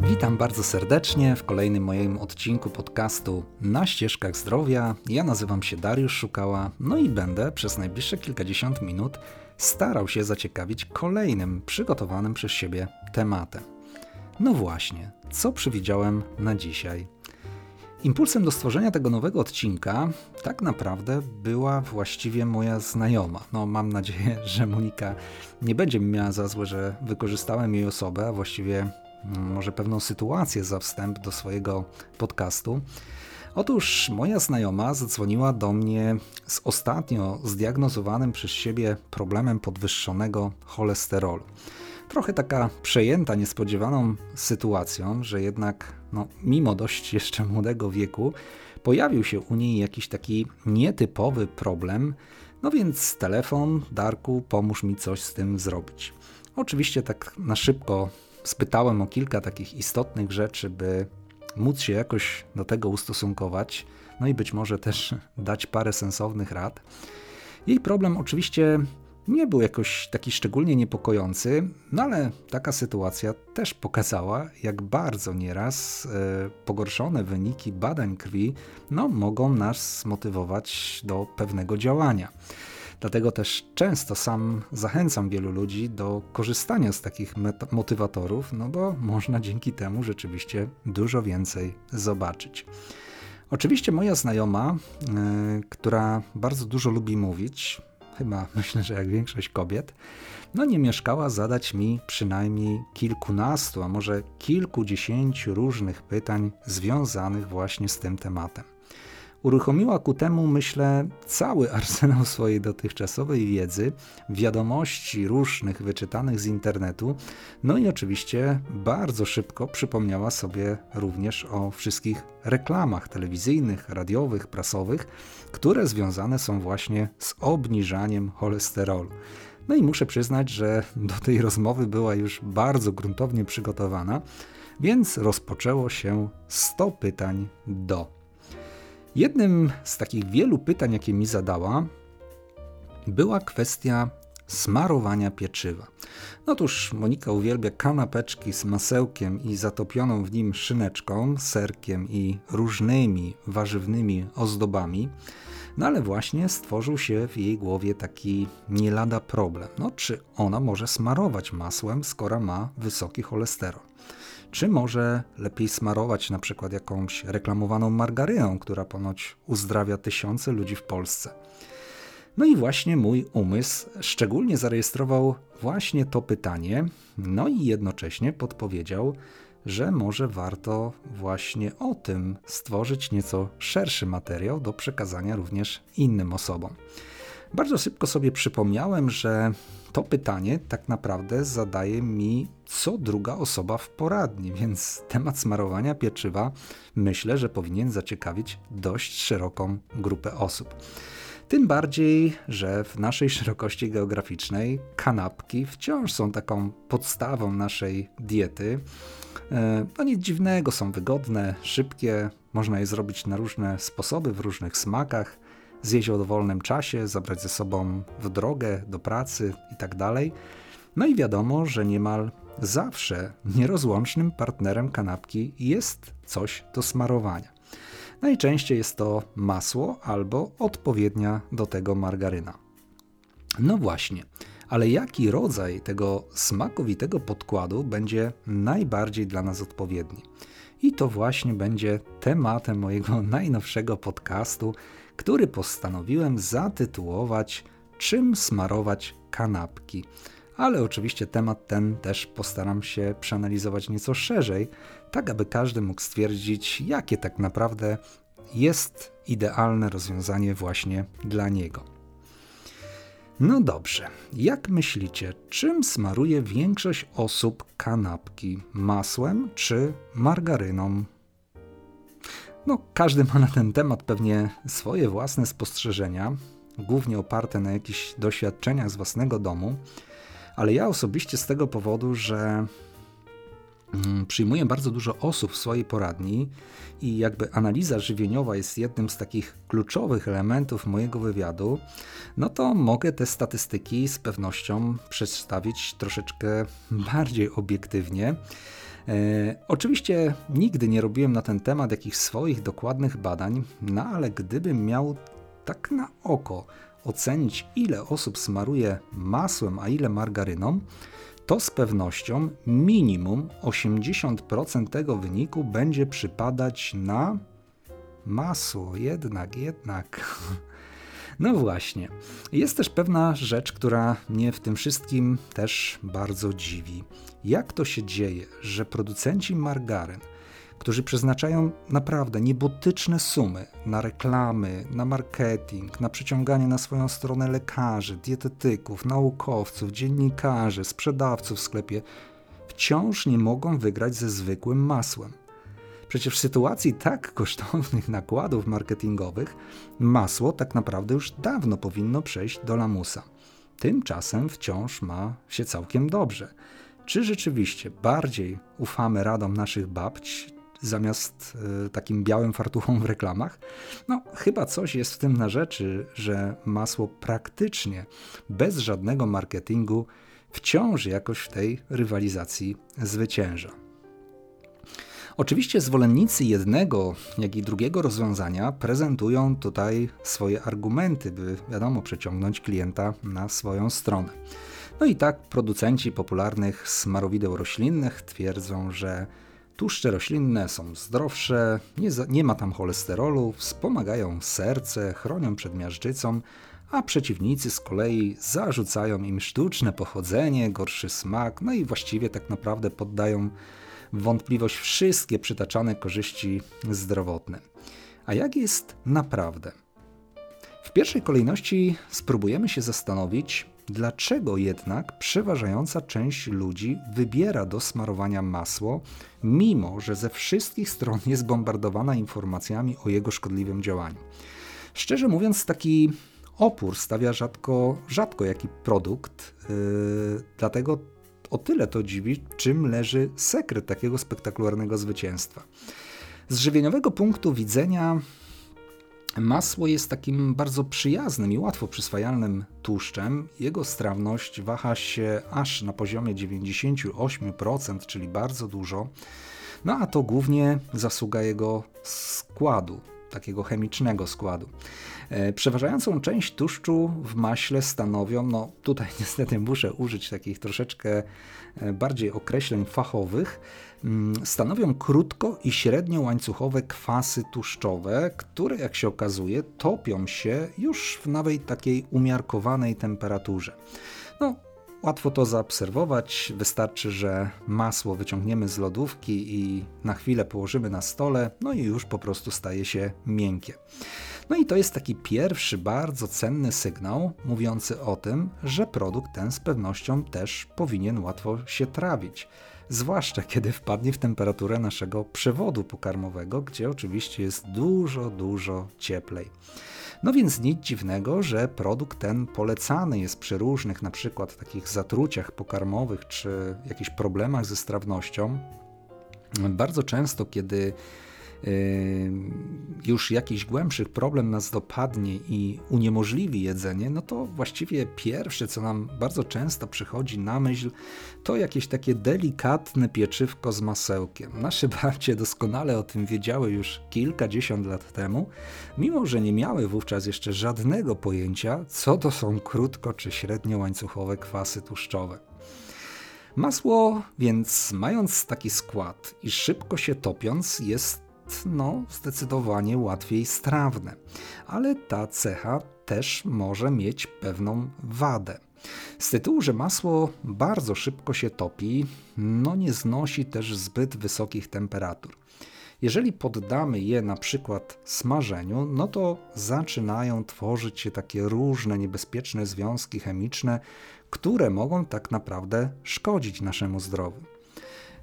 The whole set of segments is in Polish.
Witam bardzo serdecznie w kolejnym moim odcinku podcastu Na ścieżkach zdrowia. Ja nazywam się Dariusz Szukała, no i będę przez najbliższe kilkadziesiąt minut starał się zaciekawić kolejnym przygotowanym przez siebie tematem. No właśnie, co przewidziałem na dzisiaj? Impulsem do stworzenia tego nowego odcinka tak naprawdę była właściwie moja znajoma. No, mam nadzieję, że Monika nie będzie mi miała za złe, że wykorzystałem jej osobę, a właściwie mm, może pewną sytuację za wstęp do swojego podcastu. Otóż moja znajoma zadzwoniła do mnie z ostatnio zdiagnozowanym przez siebie problemem podwyższonego cholesterolu. Trochę taka przejęta niespodziewaną sytuacją, że jednak no, mimo dość jeszcze młodego wieku pojawił się u niej jakiś taki nietypowy problem, no więc telefon, Darku, pomóż mi coś z tym zrobić. Oczywiście tak na szybko spytałem o kilka takich istotnych rzeczy, by móc się jakoś do tego ustosunkować, no i być może też dać parę sensownych rad. Jej problem oczywiście nie był jakoś taki szczególnie niepokojący, no ale taka sytuacja też pokazała, jak bardzo nieraz e, pogorszone wyniki badań krwi no, mogą nas motywować do pewnego działania. Dlatego też często sam zachęcam wielu ludzi do korzystania z takich motywatorów, no bo można dzięki temu rzeczywiście dużo więcej zobaczyć. Oczywiście moja znajoma, yy, która bardzo dużo lubi mówić, chyba myślę, że jak większość kobiet, no nie mieszkała zadać mi przynajmniej kilkunastu, a może kilkudziesięciu różnych pytań związanych właśnie z tym tematem uruchomiła ku temu, myślę, cały arsenał swojej dotychczasowej wiedzy, wiadomości różnych wyczytanych z internetu, no i oczywiście bardzo szybko przypomniała sobie również o wszystkich reklamach telewizyjnych, radiowych, prasowych, które związane są właśnie z obniżaniem cholesterolu. No i muszę przyznać, że do tej rozmowy była już bardzo gruntownie przygotowana, więc rozpoczęło się 100 pytań do. Jednym z takich wielu pytań, jakie mi zadała, była kwestia smarowania pieczywa. Otóż Monika uwielbia kanapeczki z masełkiem i zatopioną w nim szyneczką, serkiem i różnymi warzywnymi ozdobami. No ale właśnie stworzył się w jej głowie taki nie lada problem. No czy ona może smarować masłem, skoro ma wysoki cholesterol? Czy może lepiej smarować na przykład jakąś reklamowaną margaryną, która ponoć uzdrawia tysiące ludzi w Polsce? No i właśnie mój umysł szczególnie zarejestrował właśnie to pytanie, no i jednocześnie podpowiedział, że może warto właśnie o tym stworzyć nieco szerszy materiał do przekazania również innym osobom. Bardzo szybko sobie przypomniałem, że to pytanie tak naprawdę zadaje mi co druga osoba w poradni, więc temat smarowania pieczywa myślę, że powinien zaciekawić dość szeroką grupę osób. Tym bardziej, że w naszej szerokości geograficznej kanapki wciąż są taką podstawą naszej diety. E, no nic dziwnego, są wygodne, szybkie, można je zrobić na różne sposoby, w różnych smakach zjeść o dowolnym czasie, zabrać ze sobą w drogę, do pracy itd. Tak no i wiadomo, że niemal zawsze nierozłącznym partnerem kanapki jest coś do smarowania. Najczęściej jest to masło albo odpowiednia do tego margaryna. No właśnie, ale jaki rodzaj tego smakowitego podkładu będzie najbardziej dla nas odpowiedni? I to właśnie będzie tematem mojego najnowszego podcastu, który postanowiłem zatytułować Czym smarować kanapki. Ale oczywiście temat ten też postaram się przeanalizować nieco szerzej, tak aby każdy mógł stwierdzić, jakie tak naprawdę jest idealne rozwiązanie właśnie dla niego. No dobrze, jak myślicie, czym smaruje większość osób kanapki? Masłem czy margaryną? No, każdy ma na ten temat pewnie swoje własne spostrzeżenia, głównie oparte na jakichś doświadczeniach z własnego domu, ale ja osobiście z tego powodu, że mm, przyjmuję bardzo dużo osób w swojej poradni i jakby analiza żywieniowa jest jednym z takich kluczowych elementów mojego wywiadu, no to mogę te statystyki z pewnością przedstawić troszeczkę bardziej obiektywnie. E, oczywiście nigdy nie robiłem na ten temat jakichś swoich dokładnych badań, no ale gdybym miał tak na oko ocenić, ile osób smaruje masłem, a ile margaryną, to z pewnością minimum 80% tego wyniku będzie przypadać na masło. Jednak, jednak. No właśnie. Jest też pewna rzecz, która mnie w tym wszystkim też bardzo dziwi. Jak to się dzieje, że producenci margaryn, którzy przeznaczają naprawdę niebotyczne sumy na reklamy, na marketing, na przyciąganie na swoją stronę lekarzy, dietetyków, naukowców, dziennikarzy, sprzedawców w sklepie, wciąż nie mogą wygrać ze zwykłym masłem. Przecież w sytuacji tak kosztownych nakładów marketingowych masło tak naprawdę już dawno powinno przejść do lamusa. Tymczasem wciąż ma się całkiem dobrze. Czy rzeczywiście bardziej ufamy radom naszych babć, zamiast y, takim białym fartuchom w reklamach? No, chyba coś jest w tym na rzeczy, że masło praktycznie bez żadnego marketingu wciąż jakoś w tej rywalizacji zwycięża. Oczywiście zwolennicy jednego, jak i drugiego rozwiązania prezentują tutaj swoje argumenty, by wiadomo, przeciągnąć klienta na swoją stronę. No i tak producenci popularnych smarowideł roślinnych twierdzą, że tłuszcze roślinne są zdrowsze, nie, za, nie ma tam cholesterolu, wspomagają serce, chronią przed miażdżycą, a przeciwnicy z kolei zarzucają im sztuczne pochodzenie, gorszy smak, no i właściwie tak naprawdę poddają wątpliwość wszystkie przytaczane korzyści zdrowotne. A jak jest naprawdę? W pierwszej kolejności spróbujemy się zastanowić, dlaczego jednak przeważająca część ludzi wybiera do smarowania masło, mimo że ze wszystkich stron jest bombardowana informacjami o jego szkodliwym działaniu. Szczerze mówiąc, taki opór stawia rzadko, rzadko jaki produkt, yy, dlatego o tyle to dziwi, czym leży sekret takiego spektakularnego zwycięstwa. Z żywieniowego punktu widzenia masło jest takim bardzo przyjaznym i łatwo przyswajalnym tłuszczem. Jego strawność waha się aż na poziomie 98%, czyli bardzo dużo. No a to głównie zasługa jego składu, takiego chemicznego składu. E, przeważającą część tłuszczu w maśle stanowią, no tutaj niestety muszę użyć takich troszeczkę e, bardziej określeń fachowych, stanowią krótko i średnio łańcuchowe kwasy tłuszczowe, które jak się okazuje topią się już w nawet takiej umiarkowanej temperaturze. No, Łatwo to zaobserwować, wystarczy, że masło wyciągniemy z lodówki i na chwilę położymy na stole, no i już po prostu staje się miękkie. No i to jest taki pierwszy bardzo cenny sygnał mówiący o tym, że produkt ten z pewnością też powinien łatwo się trawić. Zwłaszcza kiedy wpadnie w temperaturę naszego przewodu pokarmowego, gdzie oczywiście jest dużo, dużo cieplej. No więc nic dziwnego, że produkt ten polecany jest przy różnych na przykład takich zatruciach pokarmowych czy jakichś problemach ze strawnością. Bardzo często, kiedy już jakiś głębszy problem nas dopadnie i uniemożliwi jedzenie, no to właściwie pierwsze, co nam bardzo często przychodzi na myśl, to jakieś takie delikatne pieczywko z masełkiem. Nasze babcie doskonale o tym wiedziały już kilkadziesiąt lat temu, mimo że nie miały wówczas jeszcze żadnego pojęcia, co to są krótko czy średnio łańcuchowe kwasy tłuszczowe. Masło, więc mając taki skład i szybko się topiąc, jest no, zdecydowanie łatwiej strawne. Ale ta cecha też może mieć pewną wadę. Z tytułu, że masło bardzo szybko się topi, no nie znosi też zbyt wysokich temperatur. Jeżeli poddamy je na przykład smażeniu, no to zaczynają tworzyć się takie różne niebezpieczne związki chemiczne, które mogą tak naprawdę szkodzić naszemu zdrowiu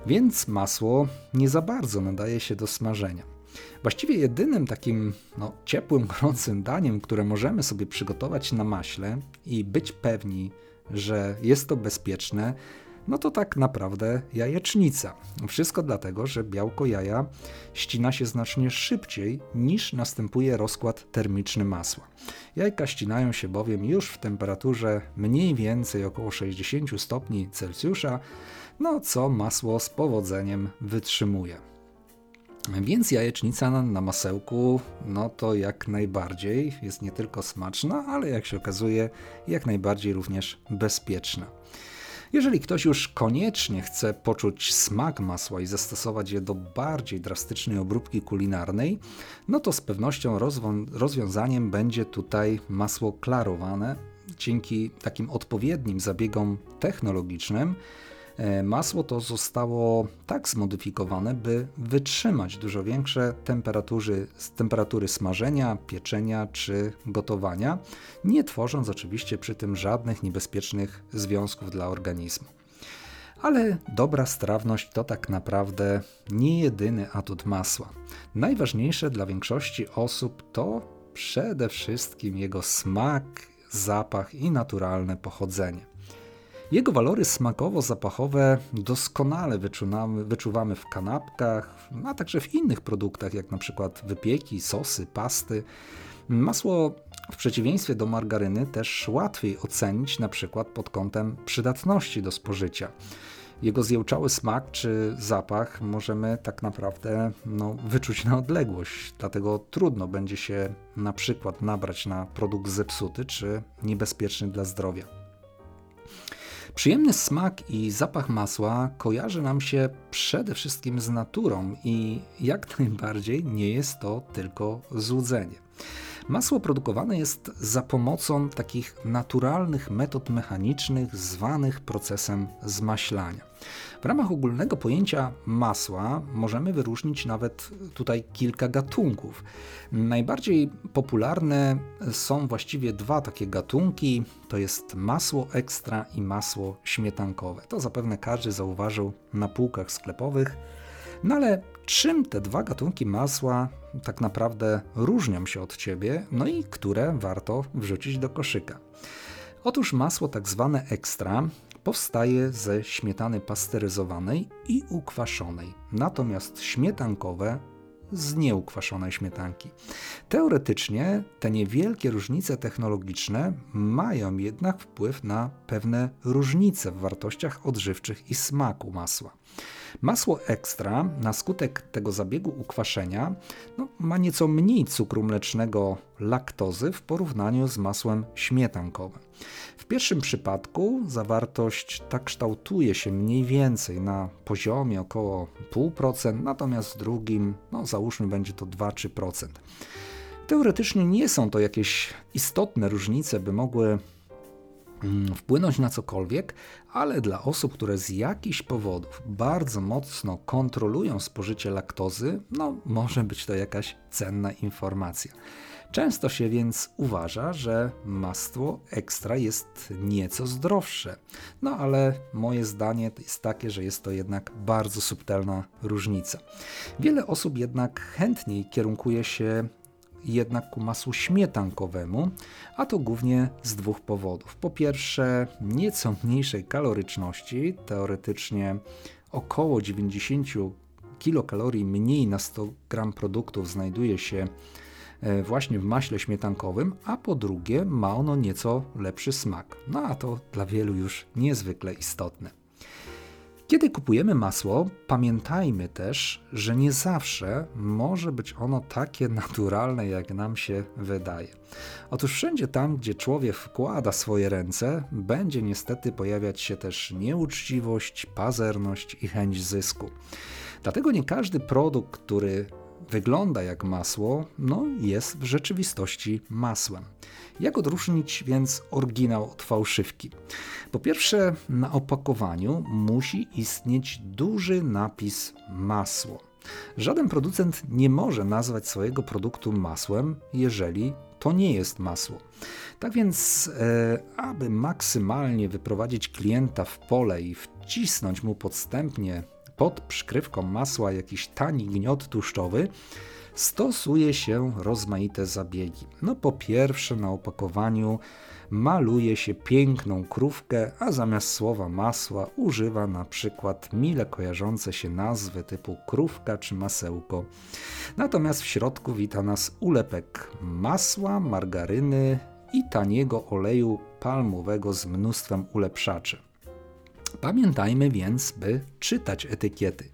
więc masło nie za bardzo nadaje się do smażenia. Właściwie jedynym takim no, ciepłym, gorącym daniem, które możemy sobie przygotować na maśle i być pewni, że jest to bezpieczne, no to tak naprawdę jajecznica. Wszystko dlatego, że białko jaja ścina się znacznie szybciej niż następuje rozkład termiczny masła. Jajka ścinają się bowiem już w temperaturze mniej więcej około 60 stopni Celsjusza, no co masło z powodzeniem wytrzymuje. Więc jajecznica na, na masełku, no to jak najbardziej jest nie tylko smaczna, ale jak się okazuje, jak najbardziej również bezpieczna. Jeżeli ktoś już koniecznie chce poczuć smak masła i zastosować je do bardziej drastycznej obróbki kulinarnej, no to z pewnością rozwiązaniem będzie tutaj masło klarowane. Dzięki takim odpowiednim zabiegom technologicznym, masło to zostało tak zmodyfikowane, by wytrzymać dużo większe temperatury, temperatury smażenia, pieczenia czy gotowania, nie tworząc oczywiście przy tym żadnych niebezpiecznych związków dla organizmu. Ale dobra strawność to tak naprawdę nie jedyny atut masła. Najważniejsze dla większości osób to przede wszystkim jego smak, zapach i naturalne pochodzenie. Jego walory smakowo-zapachowe doskonale wyczuwamy, wyczuwamy w kanapkach, a także w innych produktach, jak na przykład wypieki, sosy, pasty. Masło w przeciwieństwie do margaryny też łatwiej ocenić na przykład pod kątem przydatności do spożycia. Jego zjełczały smak czy zapach możemy tak naprawdę no, wyczuć na odległość, dlatego trudno będzie się na przykład nabrać na produkt zepsuty czy niebezpieczny dla zdrowia. Przyjemny smak i zapach masła kojarzy nam się przede wszystkim z naturą i jak najbardziej nie jest to tylko złudzenie. Masło produkowane jest za pomocą takich naturalnych metod mechanicznych zwanych procesem zmaślania. W ramach ogólnego pojęcia masła możemy wyróżnić nawet tutaj kilka gatunków. Najbardziej popularne są właściwie dwa takie gatunki, to jest masło ekstra i masło śmietankowe. To zapewne każdy zauważył na półkach sklepowych. No ale czym te dwa gatunki masła tak naprawdę różnią się od ciebie, no i które warto wrzucić do koszyka? Otóż masło tak zwane ekstra powstaje ze śmietany pasteryzowanej i ukwaszonej, natomiast śmietankowe z nieukwaszonej śmietanki. Teoretycznie te niewielkie różnice technologiczne mają jednak wpływ na pewne różnice w wartościach odżywczych i smaku masła. Masło ekstra na skutek tego zabiegu ukwaszenia no, ma nieco mniej cukru mlecznego laktozy w porównaniu z masłem śmietankowym. W pierwszym przypadku zawartość ta kształtuje się mniej więcej na poziomie około 0,5%, natomiast w drugim, no załóżmy, będzie to 2-3%. Teoretycznie nie są to jakieś istotne różnice, by mogły wpłynąć na cokolwiek, ale dla osób, które z jakichś powodów bardzo mocno kontrolują spożycie laktozy, no może być to jakaś cenna informacja. Często się więc uważa, że masło ekstra jest nieco zdrowsze. No ale moje zdanie jest takie, że jest to jednak bardzo subtelna różnica. Wiele osób jednak chętniej kierunkuje się jednak ku masłu śmietankowemu, a to głównie z dwóch powodów. Po pierwsze, nieco mniejszej kaloryczności, teoretycznie około 90 kilokalorii mniej na 100 gram produktów znajduje się E, właśnie w maśle śmietankowym, a po drugie ma ono nieco lepszy smak. No a to dla wielu już niezwykle istotne. Kiedy kupujemy masło, pamiętajmy też, że nie zawsze może być ono takie naturalne, jak nam się wydaje. Otóż wszędzie tam, gdzie człowiek wkłada swoje ręce, będzie niestety pojawiać się też nieuczciwość, pazerność i chęć zysku. Dlatego nie każdy produkt, który wygląda jak masło, no jest w rzeczywistości masłem. Jak odróżnić więc oryginał od fałszywki? Po pierwsze, na opakowaniu musi istnieć duży napis masło. Żaden producent nie może nazwać swojego produktu masłem, jeżeli to nie jest masło. Tak więc, e, aby maksymalnie wyprowadzić klienta w pole i wcisnąć mu podstępnie pod przykrywką masła jakiś tani gniot tłuszczowy, stosuje się rozmaite zabiegi. No po pierwsze na opakowaniu maluje się piękną krówkę, a zamiast słowa masła używa na przykład mile kojarzące się nazwy typu krówka czy masełko. Natomiast w środku wita nas ulepek masła, margaryny i taniego oleju palmowego z mnóstwem ulepszaczy. Pamiętajmy więc, by czytać etykiety.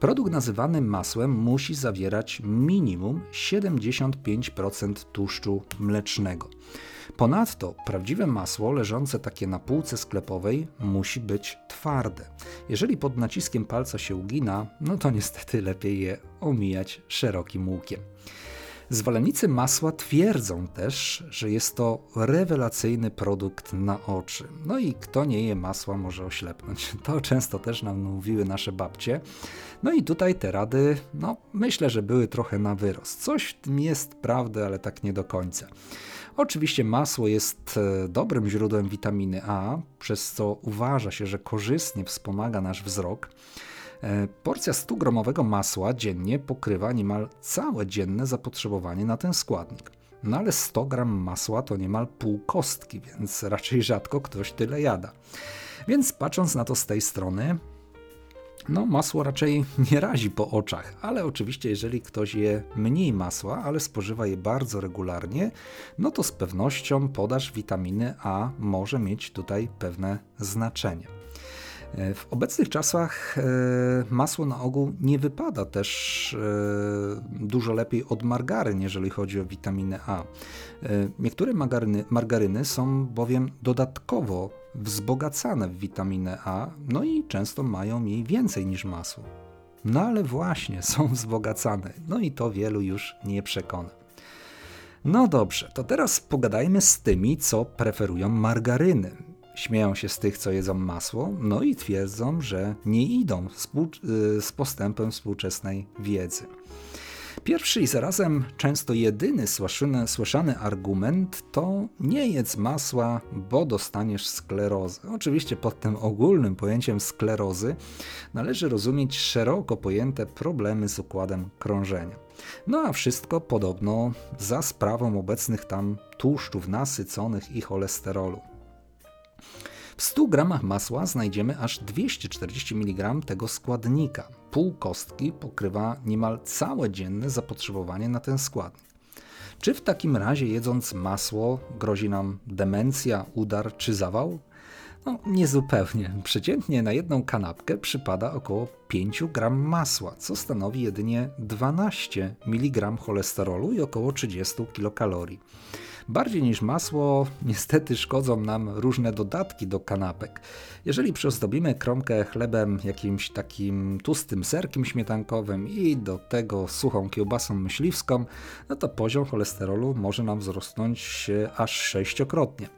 Produkt nazywany masłem musi zawierać minimum 75% tłuszczu mlecznego. Ponadto prawdziwe masło leżące takie na półce sklepowej musi być twarde. Jeżeli pod naciskiem palca się ugina, no to niestety lepiej je omijać szerokim łukiem. Zwolennicy masła twierdzą też, że jest to rewelacyjny produkt na oczy. No i kto nie je masła może oślepnąć. To często też nam mówiły nasze babcie. No i tutaj te rady, no myślę, że były trochę na wyrost. Coś w tym jest prawdy, ale tak nie do końca. Oczywiście masło jest e, dobrym źródłem witaminy A, przez co uważa się, że korzystnie wspomaga nasz wzrok. E, porcja 100-gramowego masła dziennie pokrywa niemal całe dzienne zapotrzebowanie na ten składnik. No ale 100 gram masła to niemal pół kostki, więc raczej rzadko ktoś tyle jada. Więc patrząc na to z tej strony, no, masło raczej nie razi po oczach, ale oczywiście, jeżeli ktoś je mniej masła, ale spożywa je bardzo regularnie, no to z pewnością podaż witaminy A może mieć tutaj pewne znaczenie. E, w obecnych czasach e, masło na ogół nie wypada też e, dużo lepiej od margaryn, jeżeli chodzi o witaminę A. Niektóre margaryny, margaryny są bowiem dodatkowo wzbogacane w witaminę A, no i często mają jej więcej niż masło. No ale właśnie, są wzbogacane, no i to wielu już nie przekona. No dobrze, to teraz pogadajmy z tymi, co preferują margaryny. Śmieją się z tych, co jedzą masło, no i twierdzą, że nie idą z postępem współczesnej wiedzy. Pierwszy i zarazem często jedyny słyszany, słyszany argument to nie jedz masła, bo dostaniesz sklerozę. Oczywiście pod tym ogólnym pojęciem sklerozy należy rozumieć szeroko pojęte problemy z układem krążenia. No a wszystko podobno za sprawą obecnych tam tłuszczów nasyconych i cholesterolu. W 100 gramach masła znajdziemy aż 240 mg tego składnika. Pół kostki pokrywa niemal całe dzienne zapotrzebowanie na ten składnik. Czy w takim razie jedząc masło grozi nam demencja, udar czy zawał? No, niezupełnie. Przeciętnie na jedną kanapkę przypada około 5 gram masła, co stanowi jedynie 12 mg cholesterolu i około 30 kilokalorii. Bardziej niż masło, niestety szkodzą nam różne dodatki do kanapek. Jeżeli przyozdobimy kromkę chlebem jakimś takim tłustym serkiem śmietankowym i do tego suchą kiełbasą myśliwską, no to poziom cholesterolu może nam wzrosnąć aż sześciokrotnie.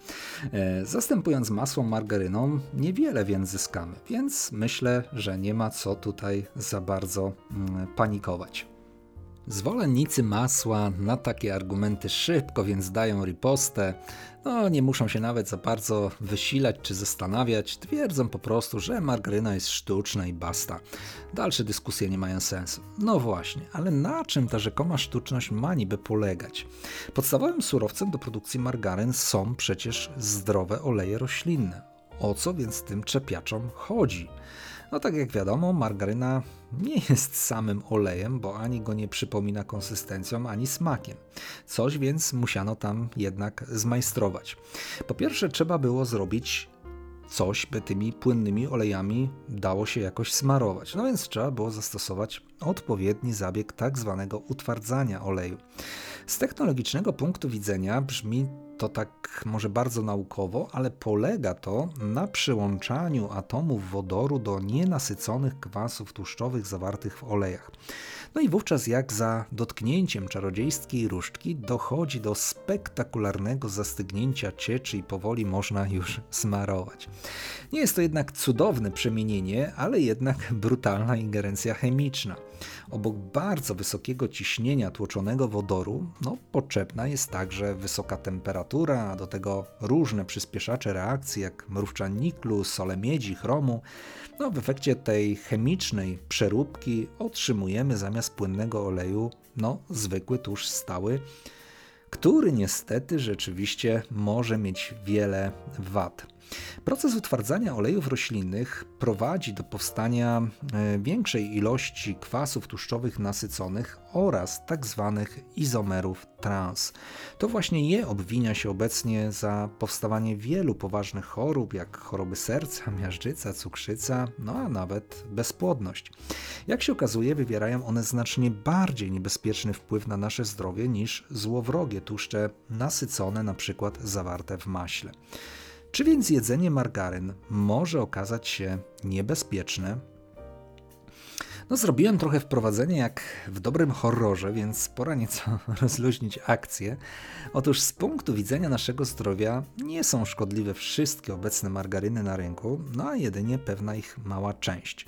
E, zastępując masło margaryną, niewiele więc zyskamy, więc myślę, że nie ma co tutaj za bardzo mm, panikować. Zwolennicy masła na takie argumenty szybko więc dają ripostę. No, nie muszą się nawet za bardzo wysilać czy zastanawiać. Twierdzą po prostu, że margaryna jest sztuczna i basta. Dalsze dyskusje nie mają sensu. No właśnie, ale na czym ta rzekoma sztuczność ma niby polegać? Podstawowym surowcem do produkcji margaryn są przecież zdrowe oleje roślinne. O co więc tym czepiaczom chodzi? No tak jak wiadomo, margaryna nie jest samym olejem, bo ani go nie przypomina konsystencją, ani smakiem. Coś więc musiano tam jednak zmajstrować. Po pierwsze, trzeba było zrobić coś, by tymi płynnymi olejami dało się jakoś smarować. No więc trzeba było zastosować odpowiedni zabieg tak zwanego utwardzania oleju. Z technologicznego punktu widzenia brzmi to tak może bardzo naukowo, ale polega to na przyłączaniu atomów wodoru do nienasyconych kwasów tłuszczowych zawartych w olejach. No i wówczas jak za dotknięciem czarodziejskiej różdżki dochodzi do spektakularnego zastygnięcia cieczy i powoli można już smarować. Nie jest to jednak cudowne przemienienie, ale jednak brutalna ingerencja chemiczna. Obok bardzo wysokiego ciśnienia tłoczonego wodoru, no, potrzebna jest także wysoka temperatura, a do tego różne przyspieszacze reakcji, jak mrówcza niklu, sole miedzi, chromu. No, w efekcie tej chemicznej przeróbki otrzymujemy zamiast płynnego oleju no, zwykły tłuszcz stały, który niestety rzeczywiście może mieć wiele wad. Proces utwardzania olejów roślinnych prowadzi do powstania e, większej ilości kwasów tłuszczowych nasyconych oraz tzw. Tak izomerów trans. To właśnie je obwinia się obecnie za powstawanie wielu poważnych chorób, jak choroby serca, miażdżyca, cukrzyca, no a nawet bezpłodność. Jak się okazuje, wywierają one znacznie bardziej niebezpieczny wpływ na nasze zdrowie niż złowrogie tłuszcze nasycone, na przykład zawarte w maśle. Czy więc jedzenie margaryn może okazać się niebezpieczne? No, zrobiłem trochę wprowadzenie jak w dobrym horrorze, więc pora nieco rozluźnić akcję. Otóż z punktu widzenia naszego zdrowia nie są szkodliwe wszystkie obecne margaryny na rynku, no a jedynie pewna ich mała część.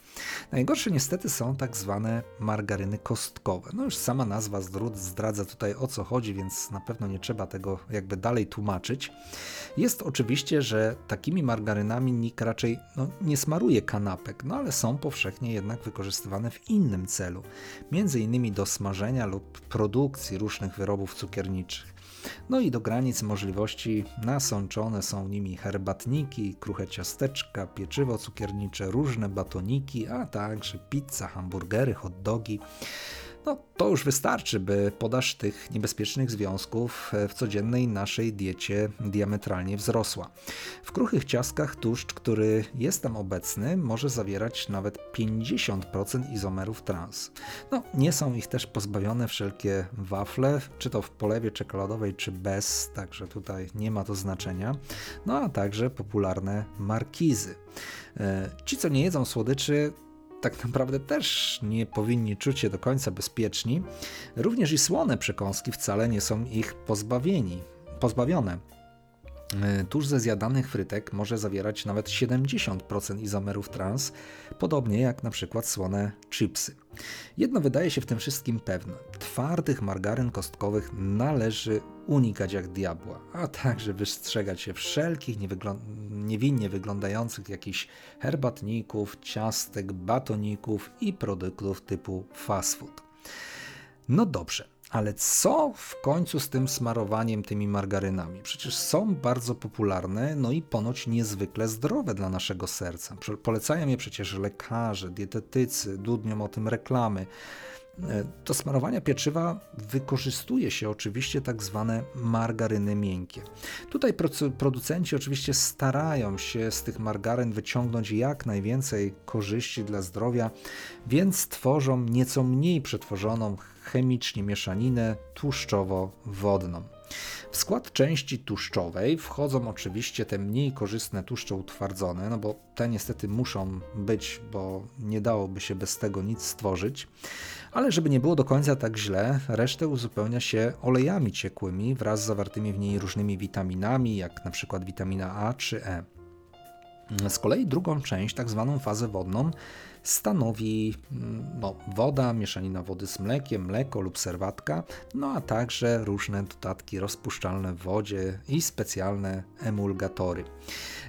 Najgorsze niestety są tak zwane margaryny kostkowe. No już sama nazwa zdradza tutaj o co chodzi, więc na pewno nie trzeba tego jakby dalej tłumaczyć. Jest oczywiście, że takimi margarynami nikt raczej no, nie smaruje kanapek, no ale są powszechnie jednak wykorzystywane w innym celu, innymi do smażenia lub produkcji różnych wyrobów cukierniczych. No i do granic możliwości nasączone są nimi herbatniki, kruche ciasteczka, pieczywo cukiernicze, różne batoniki, a także pizza, hamburgery, hot dogi no to już wystarczy, by podaż tych niebezpiecznych związków w codziennej naszej diecie diametralnie wzrosła. W kruchych ciastkach tłuszcz, który jest tam obecny, może zawierać nawet 50% izomerów trans. No, nie są ich też pozbawione wszelkie wafle, czy to w polewie czekoladowej, czy bez, także tutaj nie ma to znaczenia. No a także popularne markizy. E, ci, co nie jedzą słodyczy, tak naprawdę też nie powinni czuć się do końca bezpieczni. Również i słone przekąski wcale nie są ich pozbawieni, pozbawione. E, tuż ze zjadanych frytek może zawierać nawet 70% izomerów trans, podobnie jak na przykład słone chipsy. Jedno wydaje się w tym wszystkim pewne: twardych margaryn kostkowych należy unikać jak diabła, a także wystrzegać się wszelkich niewinnie wyglądających jakichś herbatników, ciastek, batoników i produktów typu fast food. No dobrze, ale co w końcu z tym smarowaniem tymi margarynami? Przecież są bardzo popularne, no i ponoć niezwykle zdrowe dla naszego serca. Polecają je przecież lekarze, dietetycy, dudnią o tym reklamy. E, do smarowania pieczywa wykorzystuje się oczywiście tak zwane margaryny miękkie. Tutaj producenci oczywiście starają się z tych margaryn wyciągnąć jak najwięcej korzyści dla zdrowia, więc tworzą nieco mniej przetworzoną chemicznie mieszaninę tłuszczowo-wodną. W skład części tłuszczowej wchodzą oczywiście te mniej korzystne tłuszcze utwardzone, no bo te niestety muszą być, bo nie dałoby się bez tego nic stworzyć. Ale żeby nie było do końca tak źle, resztę uzupełnia się olejami ciekłymi wraz z zawartymi w niej różnymi witaminami, jak na przykład witamina A czy E. Z kolei drugą część, tak zwaną fazę wodną, stanowi mm, no, woda, mieszanina wody z mlekiem, mleko lub serwatka, no a także różne dodatki rozpuszczalne w wodzie i specjalne emulgatory.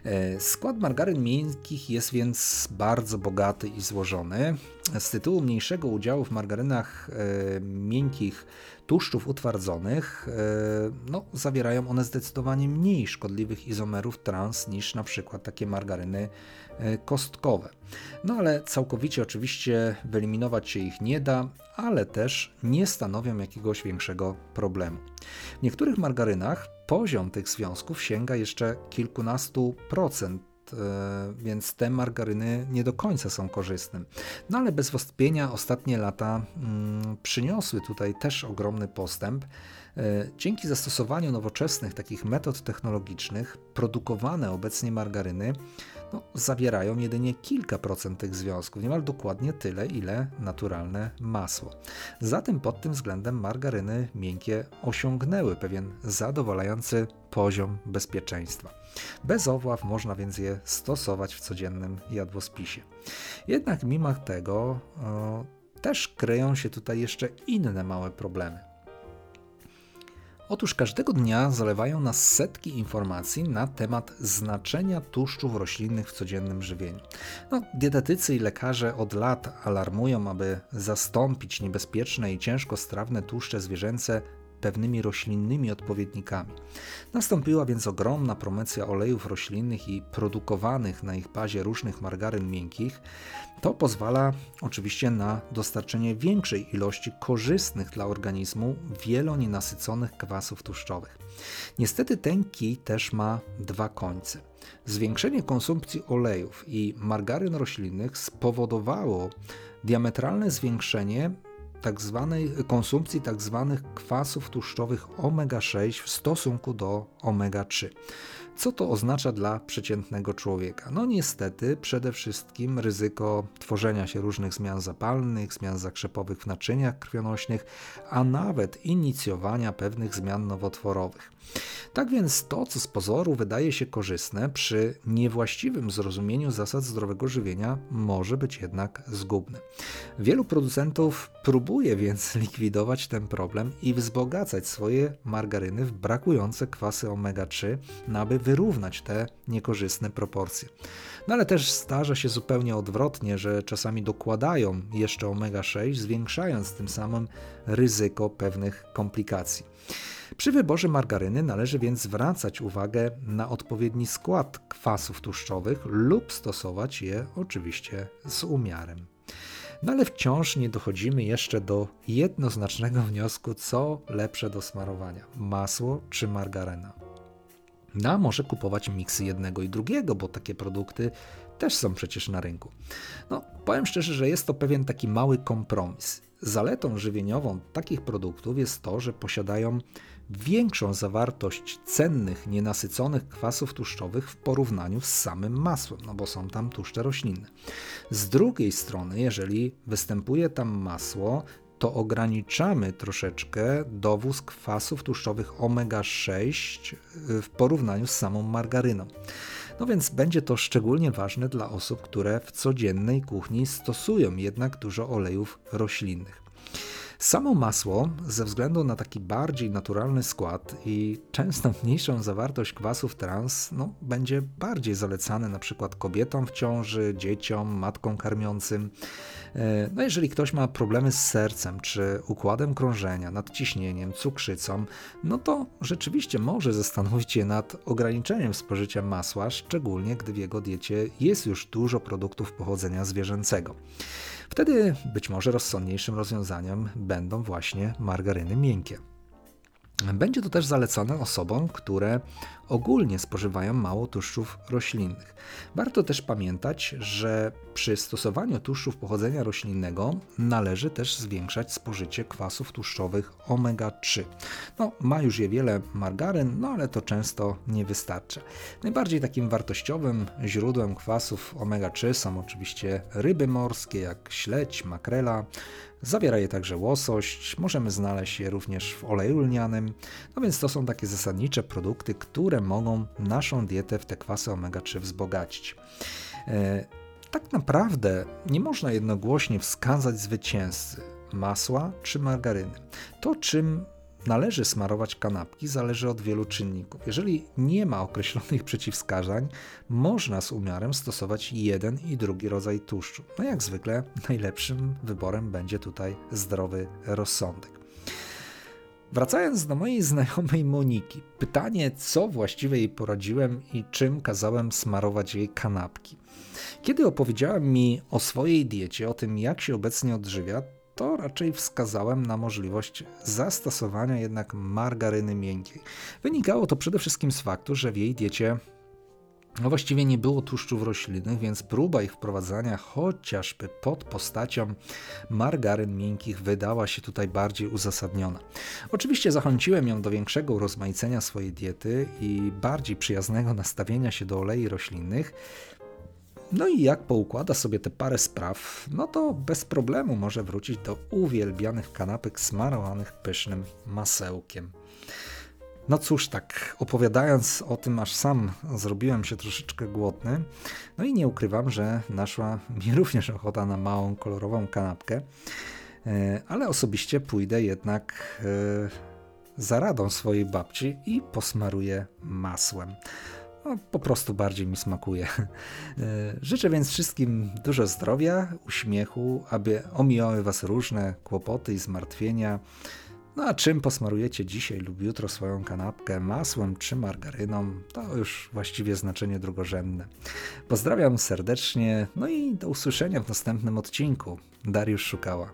E, skład margaryn miękkich jest więc bardzo bogaty i złożony. Z tytułu mniejszego udziału w margarynach e, miękkich tłuszczów utwardzonych, e, no, zawierają one zdecydowanie mniej szkodliwych izomerów trans niż na przykład takie margaryny e, kostkowe. No ale całkowicie oczywiście wyeliminować się ich nie da, ale też nie stanowią jakiegoś większego problemu. W niektórych margarynach poziom tych związków sięga jeszcze kilkunastu procent więc te margaryny nie do końca są korzystne. No ale bez wątpienia ostatnie lata mm, przyniosły tutaj też ogromny postęp. E, dzięki zastosowaniu nowoczesnych takich metod technologicznych, produkowane obecnie margaryny no, zawierają jedynie kilka procent tych związków, niemal dokładnie tyle, ile naturalne masło. Zatem pod tym względem margaryny miękkie osiągnęły pewien zadowalający poziom bezpieczeństwa. Bez owław można więc je stosować w codziennym jadłospisie. Jednak mimo tego o, też kryją się tutaj jeszcze inne małe problemy. Otóż każdego dnia zalewają nas setki informacji na temat znaczenia tłuszczów roślinnych w codziennym żywieniu. No, dietetycy i lekarze od lat alarmują, aby zastąpić niebezpieczne i ciężko strawne tłuszcze zwierzęce pewnymi roślinnymi odpowiednikami. Nastąpiła więc ogromna promocja olejów roślinnych i produkowanych na ich bazie różnych margaryn miękkich. To pozwala oczywiście na dostarczenie większej ilości korzystnych dla organizmu wielonienasyconych kwasów tłuszczowych. Niestety ten kij też ma dwa końce. Zwiększenie konsumpcji olejów i margaryn roślinnych spowodowało diametralne zwiększenie tak zwanej konsumpcji tak kwasów tłuszczowych omega-6 w stosunku do omega-3. Co to oznacza dla przeciętnego człowieka? No niestety przede wszystkim ryzyko tworzenia się różnych zmian zapalnych, zmian zakrzepowych w naczyniach krwionośnych, a nawet inicjowania pewnych zmian nowotworowych. Tak więc to, co z pozoru wydaje się korzystne, przy niewłaściwym zrozumieniu zasad zdrowego żywienia może być jednak zgubne. Wielu producentów próbuje więc likwidować ten problem i wzbogacać swoje margaryny w brakujące kwasy omega-3, aby wyrównać te niekorzystne proporcje. No ale też zdarza się zupełnie odwrotnie, że czasami dokładają jeszcze omega-6, zwiększając tym samym ryzyko pewnych komplikacji. Przy wyborze margaryny należy więc zwracać uwagę na odpowiedni skład kwasów tłuszczowych lub stosować je oczywiście z umiarem. No ale wciąż nie dochodzimy jeszcze do jednoznacznego wniosku, co lepsze do smarowania: masło czy margaryna. No, może kupować miksy jednego i drugiego, bo takie produkty też są przecież na rynku. No, powiem szczerze, że jest to pewien taki mały kompromis. Zaletą żywieniową takich produktów jest to, że posiadają większą zawartość cennych, nienasyconych kwasów tłuszczowych w porównaniu z samym masłem, no bo są tam tłuszcze roślinne. Z drugiej strony, jeżeli występuje tam masło, to ograniczamy troszeczkę dowóz kwasów tłuszczowych omega-6 y, w porównaniu z samą margaryną. No więc będzie to szczególnie ważne dla osób, które w codziennej kuchni stosują jednak dużo olejów roślinnych. Samo masło, ze względu na taki bardziej naturalny skład i często mniejszą zawartość kwasów trans, no, będzie bardziej zalecane na przykład kobietom w ciąży, dzieciom, matkom karmiącym. E, no, jeżeli ktoś ma problemy z sercem czy układem krążenia, nadciśnieniem, cukrzycą, no to rzeczywiście może zastanowić się nad ograniczeniem spożycia masła, szczególnie gdy w jego diecie jest już dużo produktów pochodzenia zwierzęcego. Wtedy być może rozsądniejszym rozwiązaniem będą właśnie margaryny miękkie. Będzie to też zalecane osobom, które ogólnie spożywają mało tłuszczów roślinnych. Warto też pamiętać, że przy stosowaniu tłuszczów pochodzenia roślinnego należy też zwiększać spożycie kwasów tłuszczowych omega-3. No, ma już je wiele margaryn, no ale to często nie wystarcza. Najbardziej takim wartościowym źródłem kwasów omega-3 są oczywiście ryby morskie, jak śledź, makrela, Zawiera je także łosość, możemy znaleźć je również w oleju lnianym, no więc to są takie zasadnicze produkty, które mogą naszą dietę w te kwasy omega-3 wzbogacić. E, tak naprawdę nie można jednogłośnie wskazać zwycięzcy masła czy margaryny. To, czym należy smarować kanapki, zależy od wielu czynników. Jeżeli nie ma określonych przeciwwskazań, można z umiarem stosować jeden i drugi rodzaj tłuszczu. No jak zwykle, najlepszym wyborem będzie tutaj zdrowy rozsądek. Wracając do mojej znajomej Moniki, pytanie, co właściwie jej poradziłem i czym kazałem smarować jej kanapki. Kiedy opowiedziała mi o swojej diecie, o tym jak się obecnie odżywia, to raczej wskazałem na możliwość zastosowania jednak margaryny miękkiej. Wynikało to przede wszystkim z faktu, że w jej diecie no właściwie nie było tłuszczów roślinnych, więc próba ich wprowadzania chociażby pod postacią margaryn miękkich wydała się tutaj bardziej uzasadniona. Oczywiście zachęciłem ją do większego urozmaicenia swojej diety i bardziej przyjaznego nastawienia się do olei roślinnych, no i jak poukłada sobie te parę spraw, no to bez problemu może wrócić do uwielbianych kanapek smarowanych pysznym masełkiem. No cóż, tak opowiadając o tym, aż sam zrobiłem się troszeczkę głodny. No i nie ukrywam, że naszła mi również ochota na małą, kolorową kanapkę. E, ale osobiście pójdę jednak e, za radą swojej babci i posmaruję masłem. No, po prostu bardziej mi smakuje. Życzę więc wszystkim dużo zdrowia, uśmiechu, aby omijały Was różne kłopoty i zmartwienia. No a czym posmarujecie dzisiaj lub jutro swoją kanapkę, masłem czy margaryną, to już właściwie znaczenie drugorzędne. Pozdrawiam serdecznie, no i do usłyszenia w następnym odcinku. Dariusz Szukała.